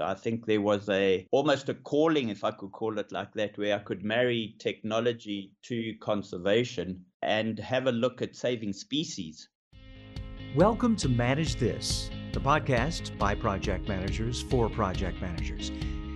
I think there was a almost a calling, if I could call it like that, where I could marry technology to conservation and have a look at saving species. Welcome to Manage This, the podcast by project managers for project managers.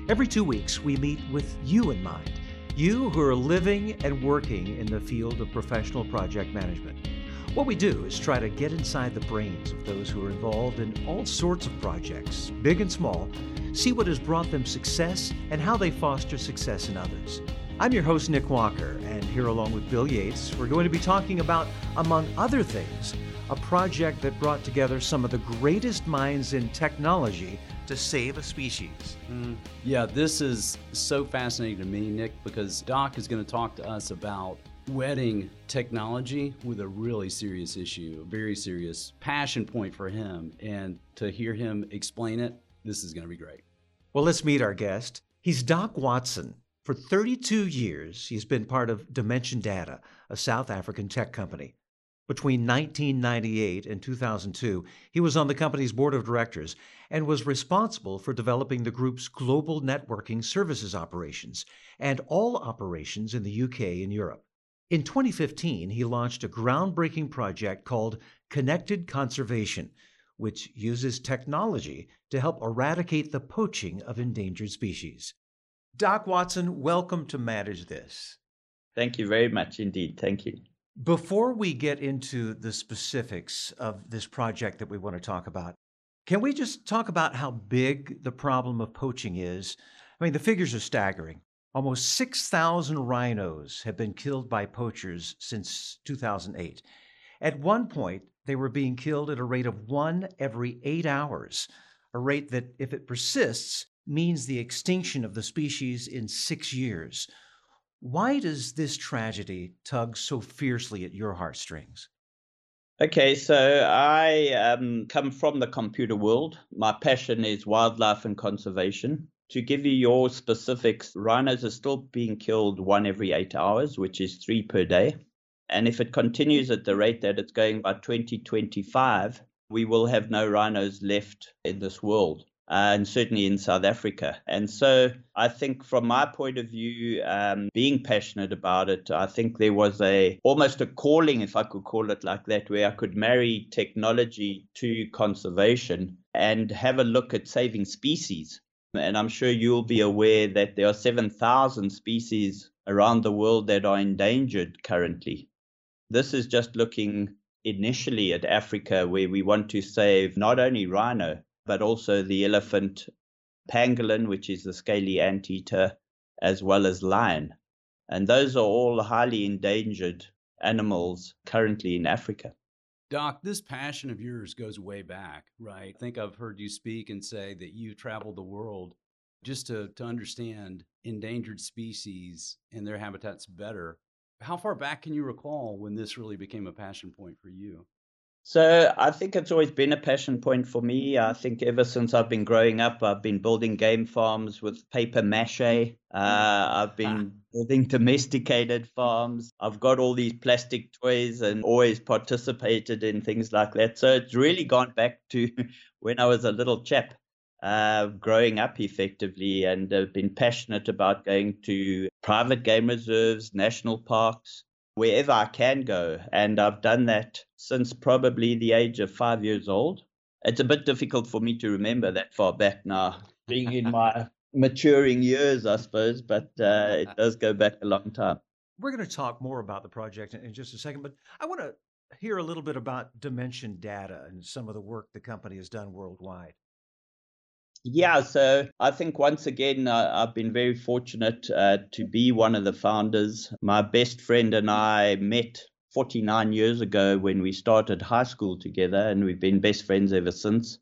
Every two weeks, we meet with you in mind, you who are living and working in the field of professional project management. What we do is try to get inside the brains of those who are involved in all sorts of projects, big and small, see what has brought them success and how they foster success in others. I'm your host, Nick Walker, and here along with Bill Yates, we're going to be talking about, among other things, a project that brought together some of the greatest minds in technology to save a species. Mm, yeah, this is so fascinating to me, Nick, because Doc is going to talk to us about wedding technology with a really serious issue, a very serious passion point for him. And to hear him explain it, this is going to be great. Well, let's meet our guest. He's Doc Watson. For 32 years, he's been part of Dimension Data, a South African tech company. Between 1998 and 2002, he was on the company's board of directors and was responsible for developing the group's global networking services operations and all operations in the UK and Europe. In 2015, he launched a groundbreaking project called Connected Conservation, which uses technology to help eradicate the poaching of endangered species. Doc Watson, welcome to Manage This. Thank you very much indeed. Thank you. Before we get into the specifics of this project that we want to talk about, can we just talk about how big the problem of poaching is? I mean, the figures are staggering. Almost 6,000 rhinos have been killed by poachers since 2008. At one point, they were being killed at a rate of one every eight hours, a rate that, if it persists, means the extinction of the species in six years. Why does this tragedy tug so fiercely at your heartstrings? Okay, so I um, come from the computer world. My passion is wildlife and conservation. To give you your specifics, rhinos are still being killed one every eight hours, which is three per day. And if it continues at the rate that it's going by 2025, we will have no rhinos left in this world. Uh, and certainly in South Africa. And so I think from my point of view, um, being passionate about it, I think there was a almost a calling, if I could call it like that, where I could marry technology to conservation and have a look at saving species. And I'm sure you'll be aware that there are 7,000 species around the world that are endangered currently. This is just looking initially at Africa, where we want to save not only rhino, but also the elephant, pangolin, which is the scaly anteater, as well as lion. And those are all highly endangered animals currently in Africa. Doc, this passion of yours goes way back, right? I think I've heard you speak and say that you traveled the world just to, to understand endangered species and their habitats better. How far back can you recall when this really became a passion point for you? So I think it's always been a passion point for me. I think ever since I've been growing up, I've been building game farms with paper mache. Uh, I've been building domesticated farms. I've got all these plastic toys and always participated in things like that. So it's really gone back to when I was a little chap. Uh, growing up effectively and have been passionate about going to private game reserves, national parks, wherever I can go. And I've done that since probably the age of five years old. It's a bit difficult for me to remember that far back now, being in my maturing years, I suppose, but uh, it does go back a long time. We're going to talk more about the project in just a second, but I want to hear a little bit about Dimension Data and some of the work the company has done worldwide. Yeah, so I think once again, uh, I've been very fortunate uh, to be one of the founders. My best friend and I met 49 years ago when we started high school together, and we've been best friends ever since.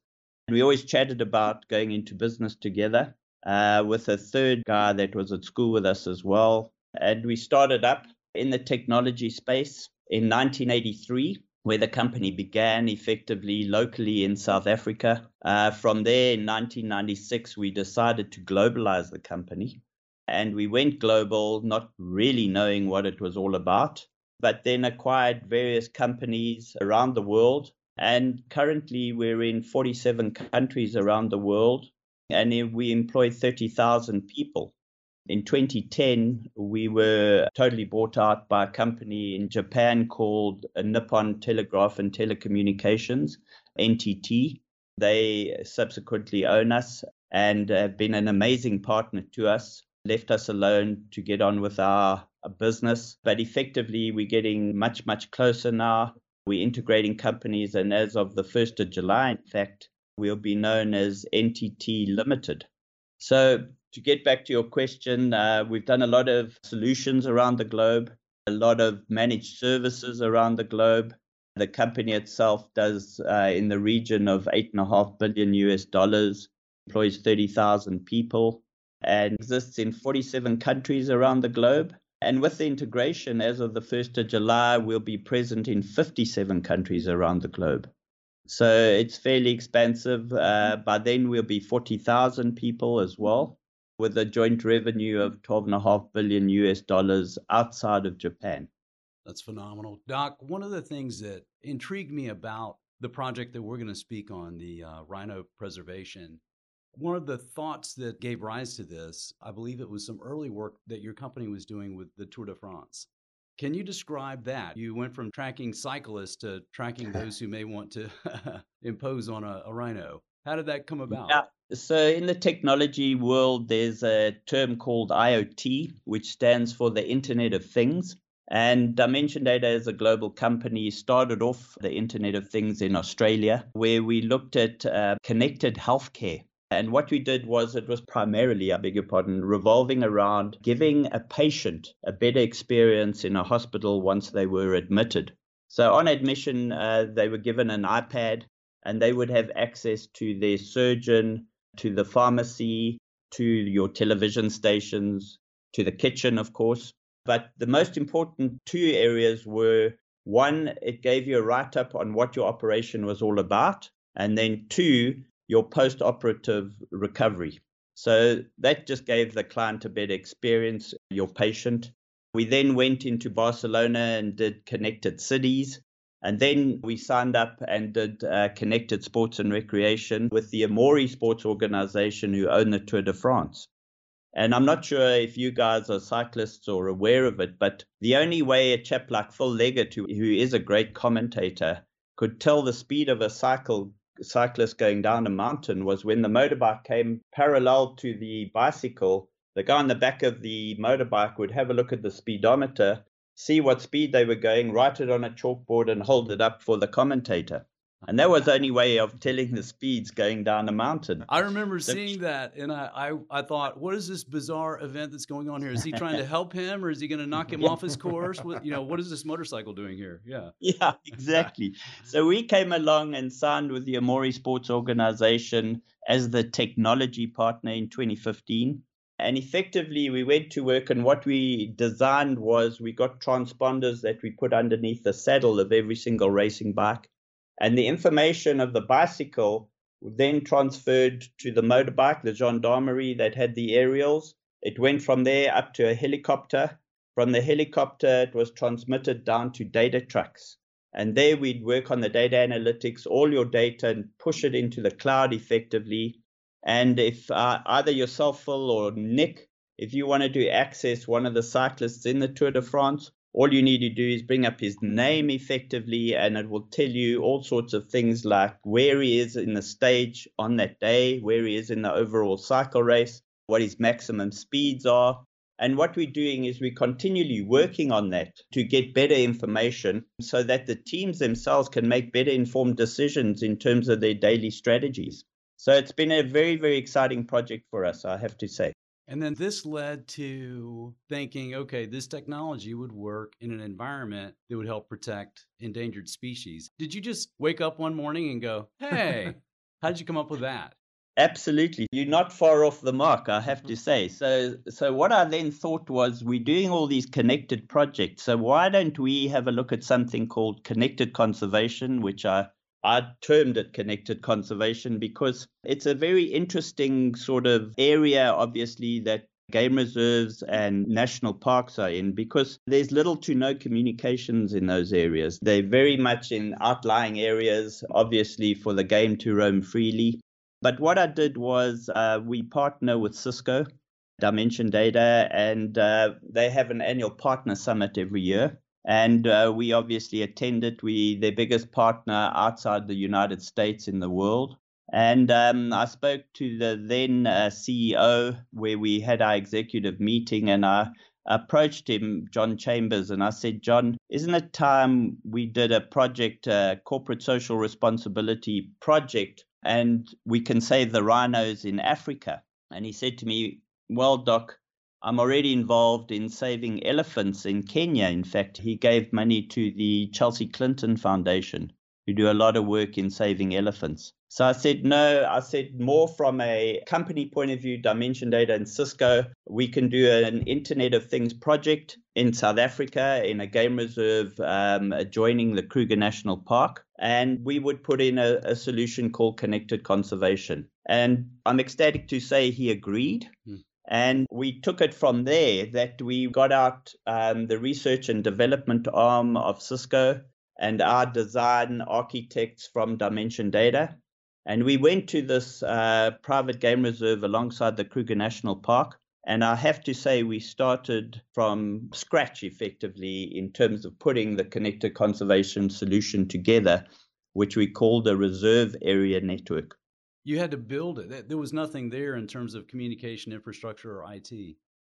And We always chatted about going into business together uh, with a third guy that was at school with us as well. And we started up in the technology space in 1983 where the company began effectively locally in South Africa. Uh, from there, in 1996, we decided to globalize the company. And we went global, not really knowing what it was all about, but then acquired various companies around the world. And currently, we're in 47 countries around the world. and we employed 30,000 people. In 2010, we were totally bought out by a company in Japan called Nippon Telegraph and Telecommunications, NTT. They subsequently own us and have been an amazing partner to us, left us alone to get on with our business. But effectively, we're getting much, much closer now. We're integrating companies, and as of the 1st of July, in fact, we'll be known as NTT Limited. So, to get back to your question, uh, we've done a lot of solutions around the globe, a lot of managed services around the globe. The company itself does uh, in the region of eight and a half billion US dollars, employs 30,000 people, and exists in 47 countries around the globe. And with the integration, as of the 1st of July, we'll be present in 57 countries around the globe. So it's fairly expansive. Uh, by then, we'll be 40,000 people as well, with a joint revenue of 12.5 billion US dollars outside of Japan. That's phenomenal. Doc, one of the things that intrigued me about the project that we're going to speak on, the uh, rhino preservation, one of the thoughts that gave rise to this, I believe it was some early work that your company was doing with the Tour de France. Can you describe that? You went from tracking cyclists to tracking those who may want to impose on a, a, rhino. How did that come about? Yeah. So, in the technology world, there's a term called IoT, which stands for the Internet of Things. And Dimension Data, as a global company, started off the Internet of Things in Australia, where we looked at uh, connected healthcare. And what we did was it was primarily, I beg your pardon, revolving around giving a patient a better experience in a hospital once they were admitted. So on admission, uh, they were given an iPad and they would have access to their surgeon, to the pharmacy, to your television stations, to the kitchen, of course. But the most important two areas were one, it gave you a write up on what your operation was all about. And then two, your post operative recovery. So that just gave the client a better experience, your patient. We then went into Barcelona and did connected cities. And then we signed up and did uh, connected sports and recreation with the Amaury Sports Organization, who own the Tour de France. And I'm not sure if you guys are cyclists or aware of it, but the only way a chap like Phil Liggett, who, who is a great commentator, could tell the speed of a cycle cyclist going down a mountain was when the motorbike came parallel to the bicycle. The guy on the back of the motorbike would have a look at the speedometer, see what speed they were going, write it on a chalkboard, and hold it up for the commentator. And that was the only way of telling the speeds going down a mountain. I remember seeing that, and I, I, I, thought, what is this bizarre event that's going on here? Is he trying to help him, or is he going to knock him yeah. off his course? What, you know, what is this motorcycle doing here? Yeah. Yeah, exactly. so we came along and signed with the Amaury Sports Organization as the technology partner in 2015. And effectively, we went to work, and what we designed was we got transponders that we put underneath the saddle of every single racing bike and the information of the bicycle then transferred to the motorbike, the gendarmerie that had the aerials. It went from there up to a helicopter. From the helicopter, it was transmitted down to data trucks. And there we'd work on the data analytics, all your data, and push it into the cloud effectively. And if uh, either yourself, Phil, or Nick, if you wanted to access one of the cyclists in the Tour de France, all you need to do is bring up his name effectively, and it will tell you all sorts of things like where he is in the stage on that day, where he is in the overall cycle race, what his maximum speeds are. And what we're doing is we're continually working on that to get better information so that the teams themselves can make better informed decisions in terms of their daily strategies. So it's been a very, very exciting project for us, I have to say. And then this led to thinking, okay, this technology would work in an environment that would help protect endangered species. Did you just wake up one morning and go, hey, how did you come up with that? Absolutely. You're not far off the mark, I have to say. So so what I then thought was we're doing all these connected projects. So why don't we have a look at something called connected conservation, which I I termed it connected conservation because it's a very interesting sort of area, obviously, that game reserves and national parks are in because there's little to no communications in those areas. They're very much in outlying areas, obviously, for the game to roam freely. But what I did was uh, we partner with Cisco, Dimension Data, and uh, they have an annual partner summit every year. And uh, we obviously attended. We their biggest partner outside the United States in the world. And um, I spoke to the then uh, CEO where we had our executive meeting, and I approached him, John Chambers, and I said, John, isn't it time we did a project, a corporate social responsibility project, and we can save the rhinos in Africa? And he said to me, Well, Doc, I'm already involved in saving elephants in Kenya. In fact, he gave money to the Chelsea Clinton Foundation, who do a lot of work in saving elephants. So I said, no, I said more from a company point of view, Dimension Data and Cisco. We can do an Internet of Things project in South Africa in a game reserve um, adjoining the Kruger National Park. And we would put in a, a, solution called Connected Conservation. And I'm ecstatic to say he agreed. Hmm. And we took it from there that we got out um, the research and development arm of Cisco and our design architects from Dimension Data and we went to this uh, private game reserve alongside the Kruger National Park. And I have to say, we started from scratch effectively in terms of putting the connected conservation solution together, which we called a reserve area network. You had to build it. There was nothing there in terms of communication infrastructure or IT.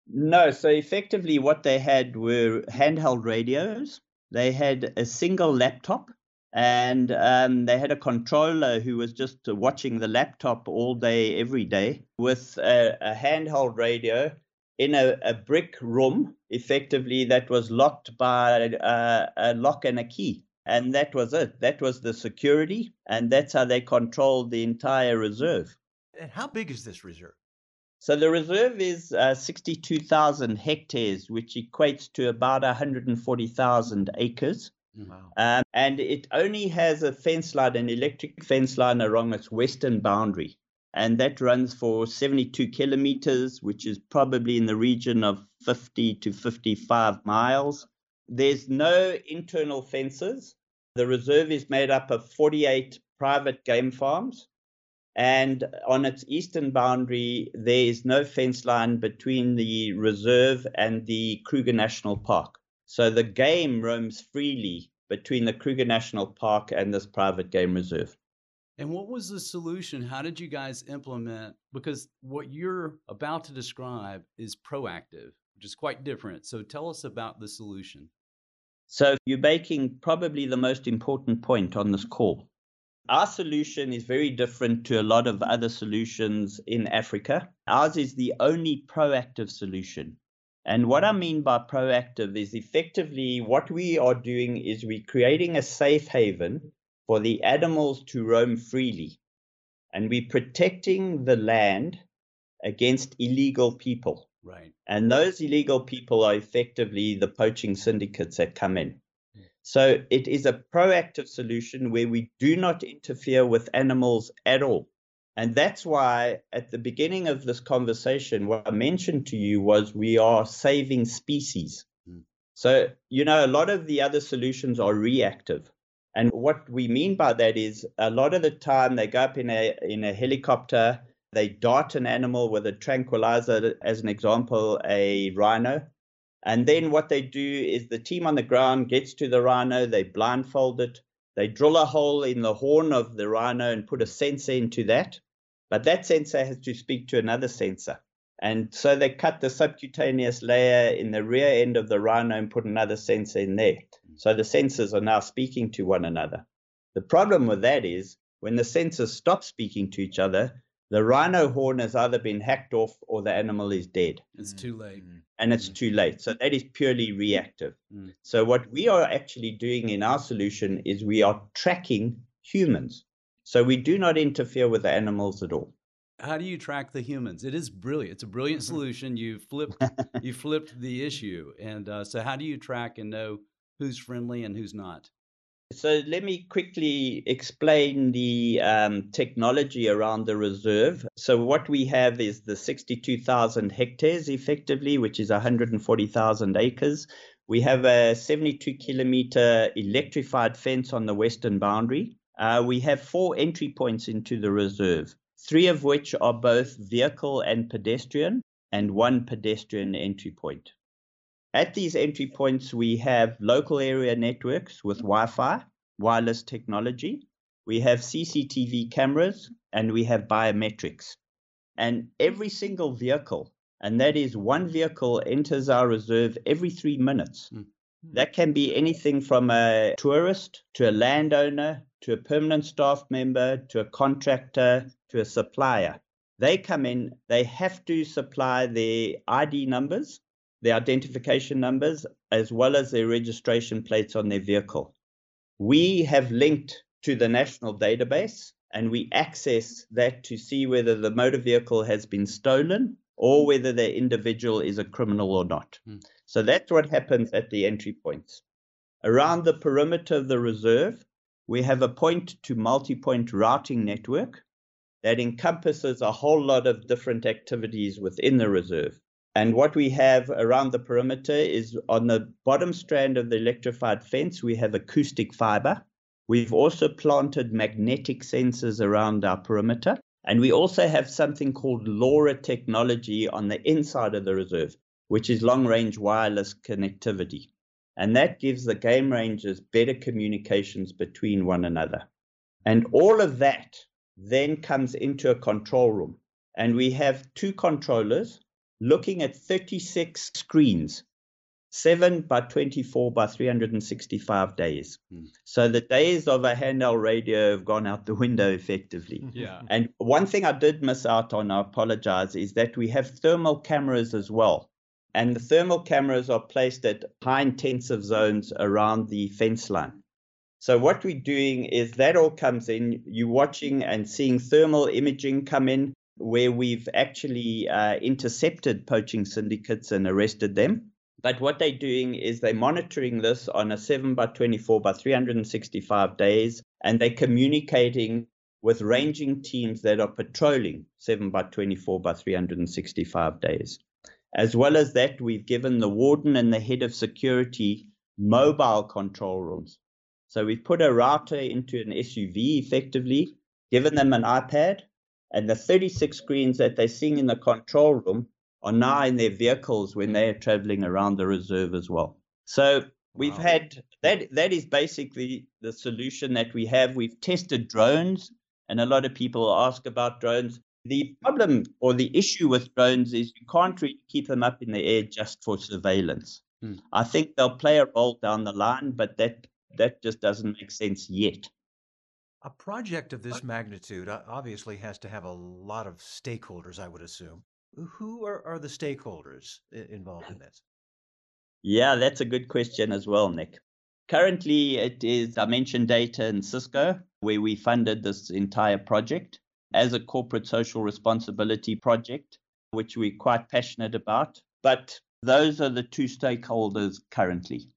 No, so effectively, what they had were handheld radios. They had a single laptop and um, they had a controller who was just watching the laptop all day, every day, with a, a handheld radio in a, a, brick room, effectively, that was locked by uh, a lock and a key. And that was it. That was the security, and that's how they controlled the entire reserve. And how big is this reserve? So the reserve is uh, 62,000 hectares, which equates to about 140,000 acres. Mm. Wow. Um, and it only has a fence line, an electric fence line along its western boundary. And that runs for 72 kilometers, which is probably in the region of 50 to 55 miles. There's no internal fences. The reserve is made up of 48 private game farms. And on its eastern boundary, there is no fence line between the reserve and the Kruger National Park. So the game roams freely between the Kruger National Park and this private game reserve. And what was the solution? How did you guys implement? Because what you're about to describe is proactive, which is quite different. So tell us about the solution. So you're making probably the most important point on this call. Our solution is very different to a lot of other solutions in Africa. Ours is the only proactive solution. And what I mean by proactive is effectively what we are doing is we're creating a safe haven for the animals to roam freely. And we're protecting the land against illegal people. Right. And those illegal people are effectively the poaching syndicates that come in. So it is a proactive solution where we do not interfere with animals at all. And that's why at the beginning of this conversation, what I mentioned to you was we are saving species. Mm. So, you know, a lot of the other solutions are reactive. And what we mean by that is a lot of the time they go up in a in a helicopter, they dart an animal with a tranquilizer, as an example, a rhino. And then what they do is the team on the ground gets to the rhino, they blindfold it, they drill a hole in the horn of the rhino and put a sensor into that. But that sensor has to speak to another sensor. And so they cut the subcutaneous layer in the rear end of the rhino and put another sensor in there. So the sensors are now speaking to one another. The problem with that is when the sensors stop speaking to each other, the rhino horn has either been hacked off or the animal is dead. It's too late. Mm. And it's mm. too late. So that is purely reactive. Mm. So what we are actually doing in our solution is we are tracking humans. So we do not interfere with the animals at all. How do you track the humans? It is brilliant. It's a brilliant mm-hmm. solution. You flipped you flipped the issue, and uh, so how do you track and know who's friendly and who's not? So let me quickly explain the um, technology around the reserve. So what we have is the 62,000 hectares effectively, which is 140,000 acres. We have a 72 kilometer electrified fence on the western boundary. Uh, we have four entry points into the reserve. three of which are both vehicle and pedestrian, and one pedestrian entry point. At these entry points, we have local area networks with Wi Fi, wireless technology, we have CCTV cameras, and we have biometrics. And every single vehicle, and that is one vehicle enters our reserve every three minutes. Mm. That can be anything from a tourist to a landowner to a permanent staff member to a contractor to a supplier. They come in, they have to supply their ID numbers, their identification numbers, as well as their registration plates on their vehicle. We have linked to the national database and we access that to see whether the motor vehicle has been stolen or whether the individual is a criminal or not. Mm. So that's what happens at the entry points. Around the perimeter of the reserve, we have a point to multi point routing network that encompasses a whole lot of different activities within the reserve. And what we have around the perimeter is on the bottom strand of the electrified fence, we have acoustic fiber. We've also planted magnetic sensors around our perimeter. And we also have something called LoRa technology on the inside of the reserve, which is long range wireless connectivity. And that gives the game rangers better communications between one another. And all of that then comes into a control room. And we have two controllers looking at 36 screens 7 by 24 by 365 days. Mm. So the days of a handheld radio have gone out the window effectively. Yeah. And one thing I did miss out on, I apologize, is that we have thermal cameras as well. And the thermal cameras are placed at high intensive zones around the fence line. So what we're doing is that all comes in, you're watching and seeing thermal imaging come in where we've actually uh, intercepted poaching syndicates and arrested them. But what they're doing is they're monitoring this on a 7 by 24 by 365 days, and they're communicating with ranging teams that are patrolling 7 by 24 by 365 days. As well as that, we've given the warden and the head of security mobile control rooms. So we've put a router into an SUV effectively, given them an iPad, and the 36 screens that they're seeing in the control room are now in their vehicles when they are traveling around the reserve as well. So we've wow. had that that is basically the solution that we have. We've tested drones and a lot of people ask about drones. The problem or the issue with drones is you can't really keep them up in the air just for surveillance. Hmm. I think they'll play a role down the line, but that that just doesn't make sense yet. A project of this magnitude obviously has to have a lot of stakeholders, I would assume. Who are, are the stakeholders involved in this? Yeah, that's a good question as well, Nick. Currently, it is Dimension Data and Cisco, where we funded this entire project as a corporate social responsibility project, which we're quite passionate about. But those are the two stakeholders currently.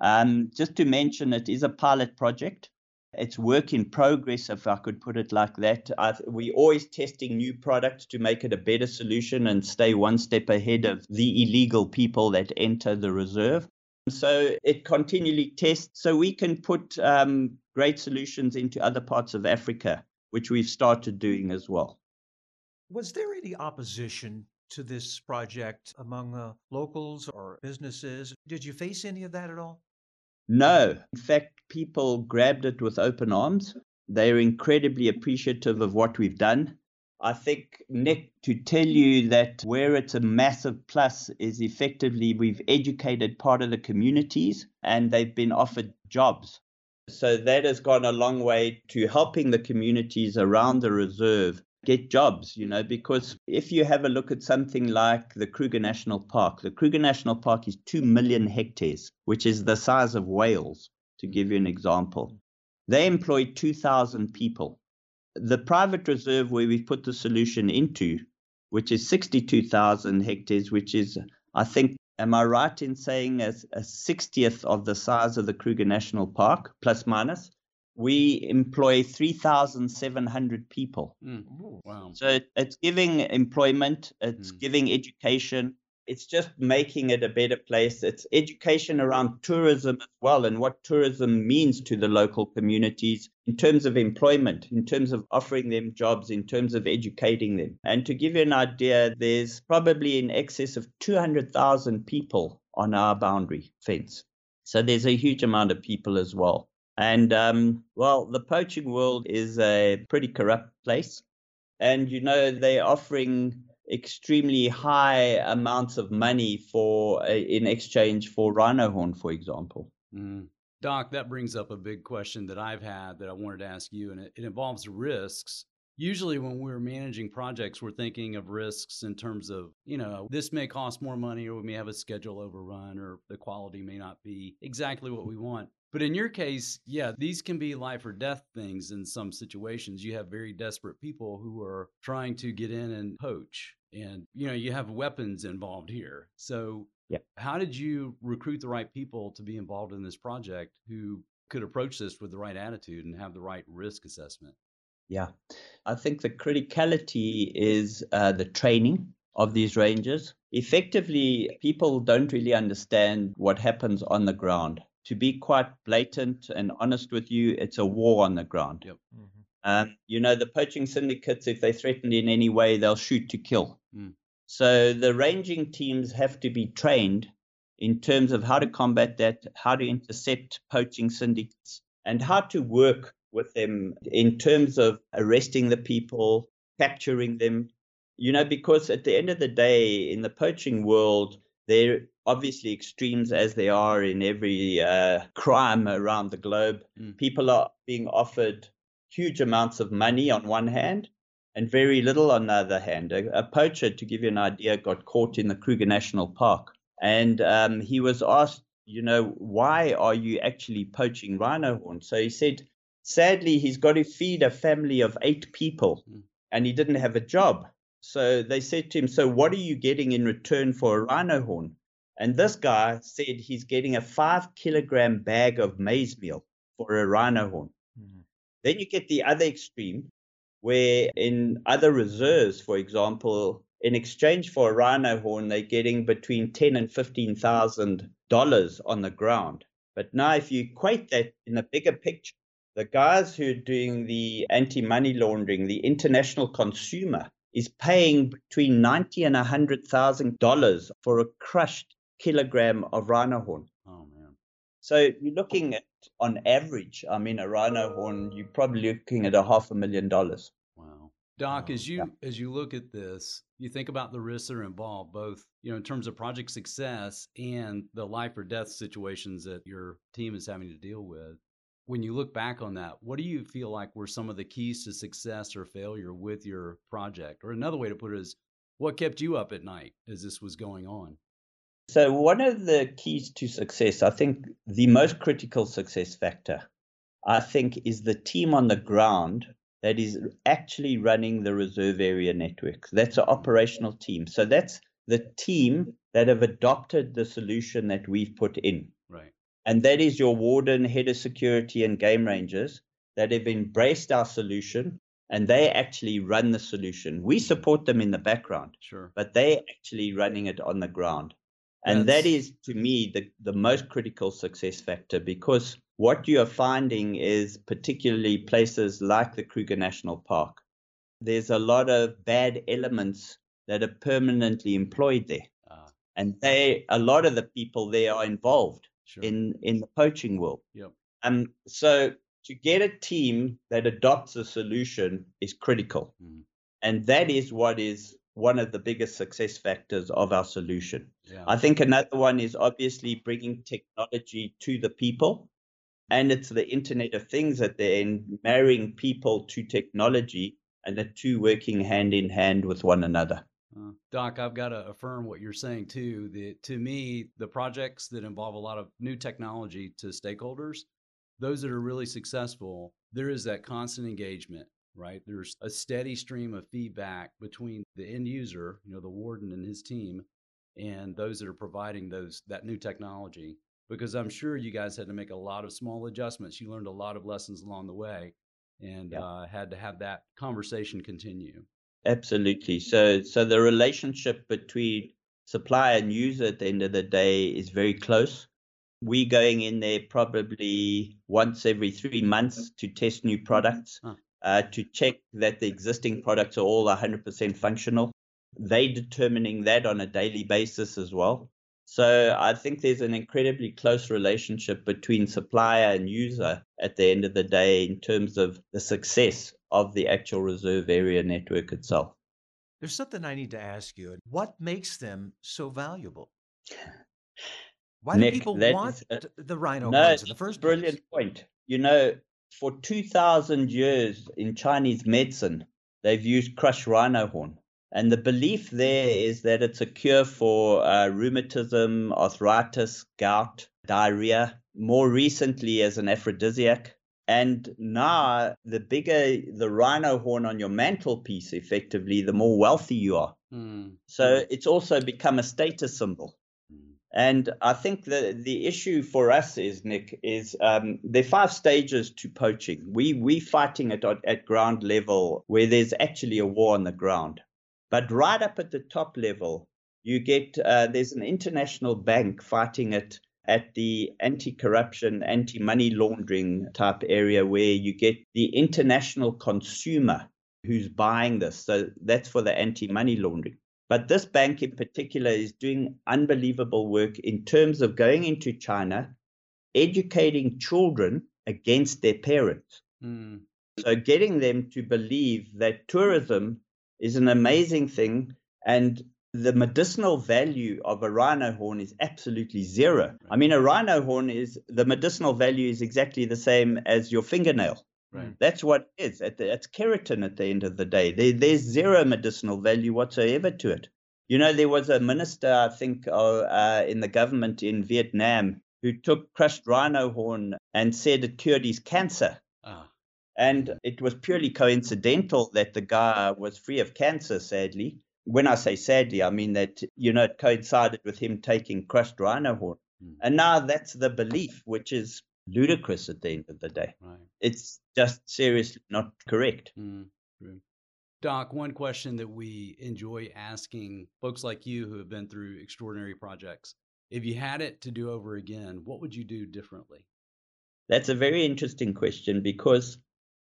Um, just to mention, it is a pilot project. It's work in progress, if I could put it like that. I, we're always testing new products to make it a better solution and stay one step ahead of the illegal people that enter the reserve. So it continually tests so we can put um, great solutions into other parts of Africa, which we've started doing as well. Was there any opposition to this project among uh, locals or businesses? Did you face any of that at all? No. In fact, people grabbed it with open arms. They're incredibly appreciative of what we've done. I think, Nick, to tell you that where it's a massive plus is effectively we've educated part of the communities and they've been offered jobs. So that has gone a long way to helping the communities around the reserve get jobs, you know, because if you have a look at something like the Kruger National Park, the Kruger National Park is 2 million hectares, which is the size of Wales, to give you an example. They employ 2,000 people. The private reserve where we put the solution into, which is 62,000 hectares, which is, I think, am I right in saying a, a 60th of the size of the Kruger National Park, plus minus? we employ 3,700 people. Mm. wow. So it's giving employment, it's mm. giving education, it's just making it a better place. It's education around tourism as well and what tourism means to the local communities in terms of employment, in terms of offering them jobs, in terms of educating them. And to give you an idea, there's probably in excess of 200,000 people on our boundary fence. So there's a huge amount of people as well. And um, well, the poaching world is a pretty corrupt place. And you know, they're offering extremely high amounts of money for in exchange for rhino horn, for example. Mm. Doc, that brings up a big question that I've had that I wanted to ask you, and it, it involves risks. Usually, when we're managing projects, we're thinking of risks in terms of, you know, this may cost more money, or we may have a schedule overrun, or the quality may not be exactly what we want. But in your case, yeah, these can be life or death things in some situations. You have very desperate people who are trying to get in and poach. And, you know, you have weapons involved here. So, yeah. how did you recruit the right people to be involved in this project who could approach this with the right attitude and have the right risk assessment? Yeah, I think the criticality is uh, the training of these rangers. Effectively, people don't really understand what happens on the ground to be quite blatant and honest with you, it's a war on the ground. Yep. Mm-hmm. Um, you know, the poaching syndicates, if they threaten in any way, they'll shoot to kill. Mm. So the ranging teams have to be trained in terms of how to combat that, how to intercept poaching syndicates, and how to work with them in terms of arresting the people, capturing them. You know, because at the end of the day, in the poaching world, there obviously extremes as they are in every uh, crime around the globe. Mm. People are being offered huge amounts of money on one hand and very little on the other hand. A, a poacher, to give you an idea, got caught in the Kruger National Park and um, he was asked, you know, why are you actually poaching rhino horn? So he said, sadly, he's got to feed a family of eight people mm. and he didn't have a job. So they said to him, So what are you getting in return for a rhino horn? And this guy said he's getting a five kilogram bag of maize meal for a rhino horn. Then you get the other extreme, where in other reserves, for example, in exchange for a rhino horn, they're getting between ten and fifteen thousand dollars on the ground. But now, if you equate that in the bigger picture, the guys who are doing the anti-money laundering, the international consumer, is paying between ninety and hundred thousand dollars for a crushed kilogram of rhino horn. Man! So you're looking at, on average, I mean, a rhino horn, you're probably looking at a half a million dollars. Wow, Doc, wow. as you yeah. as you look at this, you think about the risks that are involved, both you know in terms of project success and the life or death situations that your team is having to deal with. When you look back on that, what do you feel like were some of the keys to success or failure with your project? Or another way to put it is, what kept you up at night as this was going on? So, one of the keys to success, I think the most critical success factor, I think, is the team on the ground that is actually running the reserve area network. That's an operational team. So, that's the team that have adopted the solution that we've put in. Right. And that is your warden, head of security, and game rangers that have embraced our solution and they actually run the solution. We support them in the background, sure, but they're actually running it on the ground. And that is, to me, the, the most critical success factor because what you are finding is particularly places like the Kruger National Park, there's a lot of bad elements that are permanently employed there. Uh, and they, a lot of the people there are involved sure. in, in the poaching world. Yep. And so to get a team that adopts a solution is critical. Mm. And that is what is one of the biggest success factors of our solution. Yeah. I think another one is obviously bringing technology to the people. And it's the Internet of Things that they're marrying people to technology and the two working hand in hand with one another. Uh, Doc, I've got to affirm what you're saying too. That to me, the projects that involve a lot of new technology to stakeholders, those that are really successful, there is that constant engagement right? There's a steady stream of feedback between the end user, you know, the warden and his team, and those that are providing those that new technology. Because I'm sure you guys had to make a lot of small adjustments. You learned a lot of lessons along the way, and yeah. uh, had to have that conversation continue. Absolutely. So, so the relationship between supplier and user at the end of the day is very close. We going in there probably once every three months to test new products, uh, to check that the existing products are all 100% functional. They determining that on a daily basis as well. So I think there's an incredibly close relationship between supplier and user at the end of the day in terms of the success of the actual reserve area network itself. There's something I need to ask you. What makes them so valuable? Why Nick, do people want a- the rhino no, in the first a brilliant place? point. You know, for 2,000 years in Chinese medicine, they've used crushed rhino horn. And the belief there is that it's a cure for uh, rheumatism, arthritis, gout, diarrhea, more recently as an aphrodisiac. And now, the bigger the rhino horn on your mantelpiece, effectively, the more wealthy you are. Mm. So it's also become a status symbol. And I think the the issue for us is Nick is um, there are five stages to poaching. We we fighting it at, at ground level where there's actually a war on the ground, but right up at the top level, you get uh, there's an international bank fighting it at the anti-corruption, anti-money laundering type area where you get the international consumer who's buying this. So that's for the anti-money laundering. But this bank in particular is doing unbelievable work in terms of going into China, educating children against their parents. Mm. So getting them to believe that tourism is an amazing thing and the medicinal value of a rhino horn is absolutely zero. I mean, a rhino horn is the medicinal value is exactly the same as your fingernail. Right. That's what it is. At the, it's keratin at the end of the day. There, there's zero medicinal value whatsoever to it. You know, there was a minister, I think, uh, uh, in the government in Vietnam who took crushed rhino horn and said it cured his cancer. Ah. And it was purely coincidental that the guy was free of cancer, sadly. When I say sadly, I mean that, you know, it coincided with him taking crushed rhino horn. Mm. And now that's the belief, which is ludicrous at the end of the day. Right. It's just seriously not correct. Mm. Doc, one question that we enjoy asking folks like you who have been through extraordinary projects if you had it to do over again, what would you do differently? That's a very interesting question because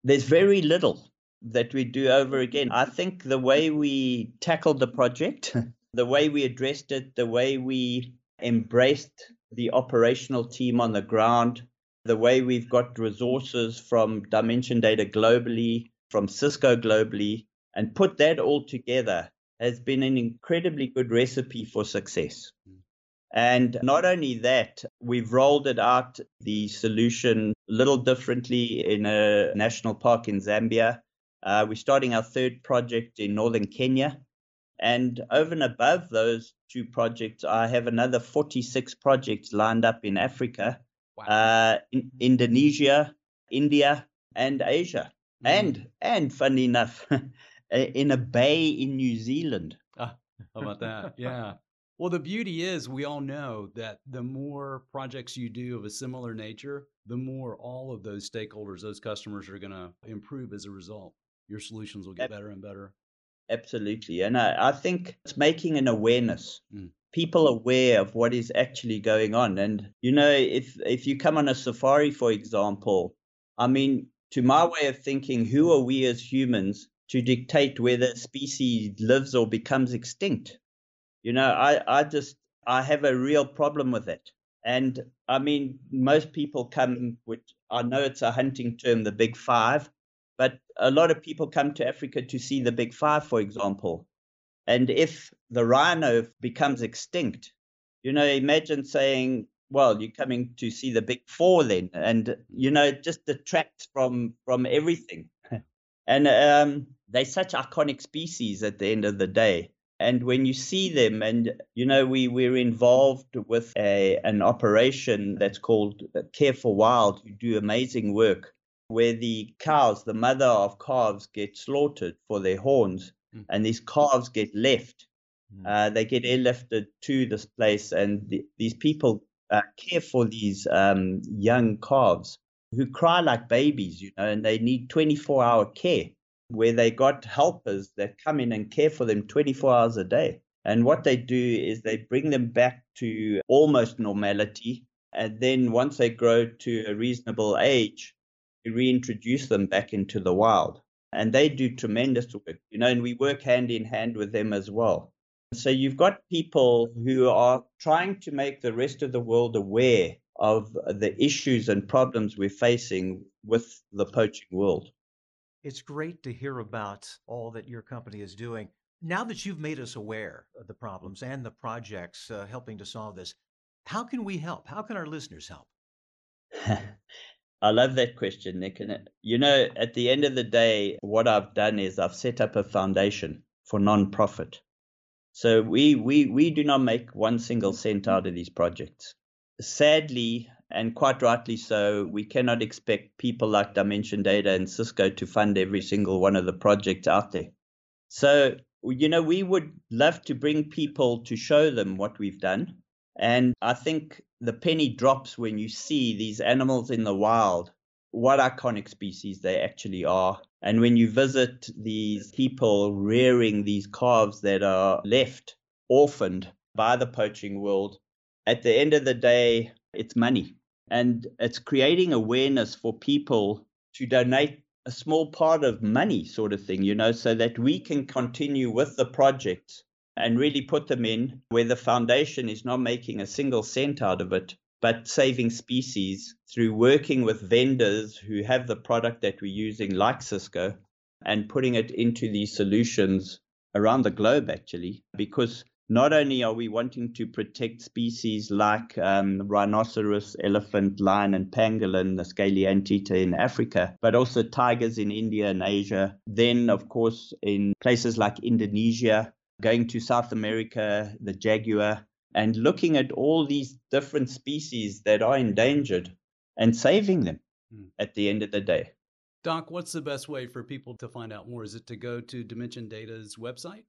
there's very little that we do over again. I think the way we tackled the project, the way we addressed it, the way we embraced the operational team on the ground, the way we've got resources from Dimension Data globally, from Cisco globally, and put that all together has been an incredibly good recipe for success. And not only that, we've rolled it out the solution a little differently in a national park in Zambia. Uh, we're starting our third project in northern Kenya. And over and above those two projects, I have another 46 projects lined up in Africa, Wow. uh, in Indonesia, India, and Asia. Mm. And, and funny enough, in a bay in New Zealand. How about that? Yeah. Well, the beauty is we all know that the more projects you do of a similar nature, the more all of those stakeholders, those customers are going to improve as a result. Your solutions will get better and better. Absolutely. And I, I think it's making an awareness. Mm. People aware of what is actually going on. And you know, if if you come on a safari, for example, I mean, to my way of thinking, who are we as humans to dictate whether a species lives or becomes extinct? You know, I, I just I have a real problem with it. And I mean, most people come, which I know it's a hunting term, the big five, but a lot of people come to Africa to see the big five, for example. And if the rhino becomes extinct, you know, imagine saying, well, you're coming to see the big four then. And, you know, it just detracts from from everything. and um, they're such iconic species at the end of the day. And when you see them, and you know, we we're involved with a an operation that's called Care for Wild, who do amazing work, where the cows, the mother of calves, get slaughtered for their horns, Mm. and these calves get left. Mm. Uh, they get airlifted to this place, and the, these people uh, care for these um, young calves who cry like babies, you know, and they need 24 hour care where they got helpers that come in and care for them 24 hours a day. And what they do is they bring them back to almost normality. And then once they grow to a reasonable age, we reintroduce them back into the wild. And they do tremendous work, you know, and we work hand in hand with them as well. So you've got people who are trying to make the rest of the world aware of the issues and problems we're facing with the poaching world. It's great to hear about all that your company is doing. Now that you've made us aware of the problems and the projects uh, helping to solve this, how can we help? How can our listeners help? I love that question, Nick. And you know, at the end of the day, what I've done is I've set up a foundation for non-profit. So we we we do not make one single cent out of these projects. Sadly, and quite rightly so, we cannot expect people like Dimension Data and Cisco to fund every single one of the projects out there. So you know, we would love to bring people to show them what we've done. And I think the penny drops when you see these animals in the wild, what iconic species they actually are. And when you visit these people rearing these calves that are left orphaned by the poaching world, at the end of the day, it's money. And it's creating awareness for people to donate a small part of money sort of thing, you know, so that we can continue with the project and really put them in where the foundation is not making a single cent out of it, but saving species through working with vendors who have the product that we're using, like Cisco, and putting it into these solutions around the globe, actually, because not only are we wanting to protect species like um, rhinoceros, elephant, lion, and pangolin, the scaly anteater in Africa, but also tigers in India and Asia. Then, of course, in places like Indonesia, going to South America, the jaguar, and looking at all these different species that are endangered and saving them hmm. at the end of the day. Doc, what's the best way for people to find out more? Is it to go to Dimension Data's website?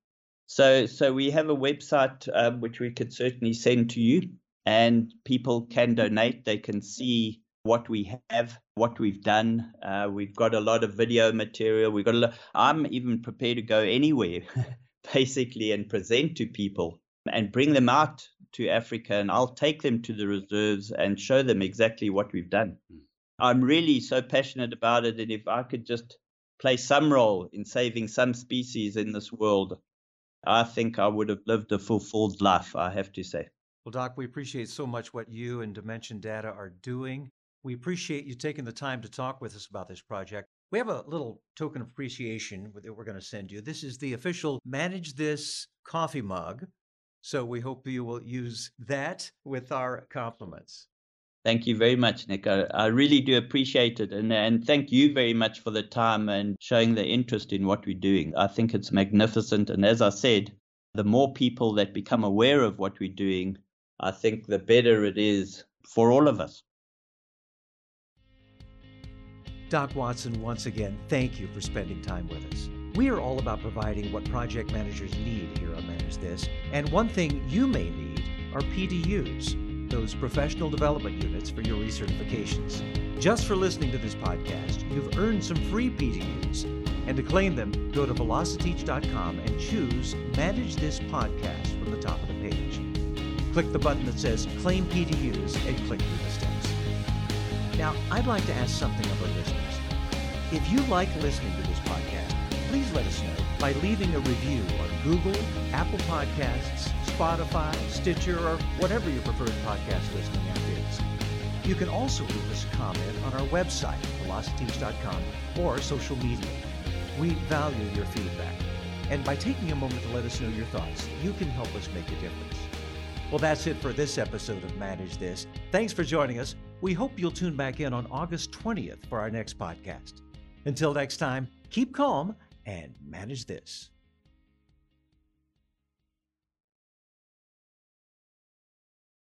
So, so we have a website um, which we could certainly send to you, and people can donate. They can see what we have, what we've done. Uh, we've got a lot of video material. We've got a lot. I'm even prepared to go anywhere, basically, and present to people and bring them out to Africa, and I'll take them to the reserves and show them exactly what we've done. Mm. I'm really so passionate about it, and if I could just play some role in saving some species in this world, I think I would have lived a fulfilled life, I have to say. Well, Doc, we appreciate so much what you and Dimension Data are doing. We appreciate you taking the time to talk with us about this project. We have a little token of appreciation that we're going to send you. This is the official Manage This coffee mug. So we hope you will use that with our compliments. Thank you very much, Nick. I, I, really do appreciate it. And, and thank you very much for the time and showing the interest in what we're doing. I think it's magnificent. And as I said, the more people that become aware of what we're doing, I think the better it is for all of us. Doc Watson, once again, thank you for spending time with us. We are all about providing what project managers need here on Manage This. And one thing you may need are PDUs those professional development units for your recertifications. Just for listening to this podcast, you've earned some free PDUs. And to claim them, go to velociteach.com and choose Manage This Podcast from the top of the page. Click the button that says Claim PDUs and click through the steps. Now, I'd like to ask something of our listeners. If you like listening to this podcast, please let us know by leaving a review on Google, Apple Podcasts, Spotify, Stitcher, or whatever your preferred podcast listening app is. You can also leave us a comment on our website, velociteach.com, or social media. We value your feedback. And by taking a moment to let us know your thoughts, you can help us make a difference. Well, that's it for this episode of Manage This. Thanks for joining us. We hope you'll tune back in on August 20th for our next podcast. Until next time, keep calm and manage this.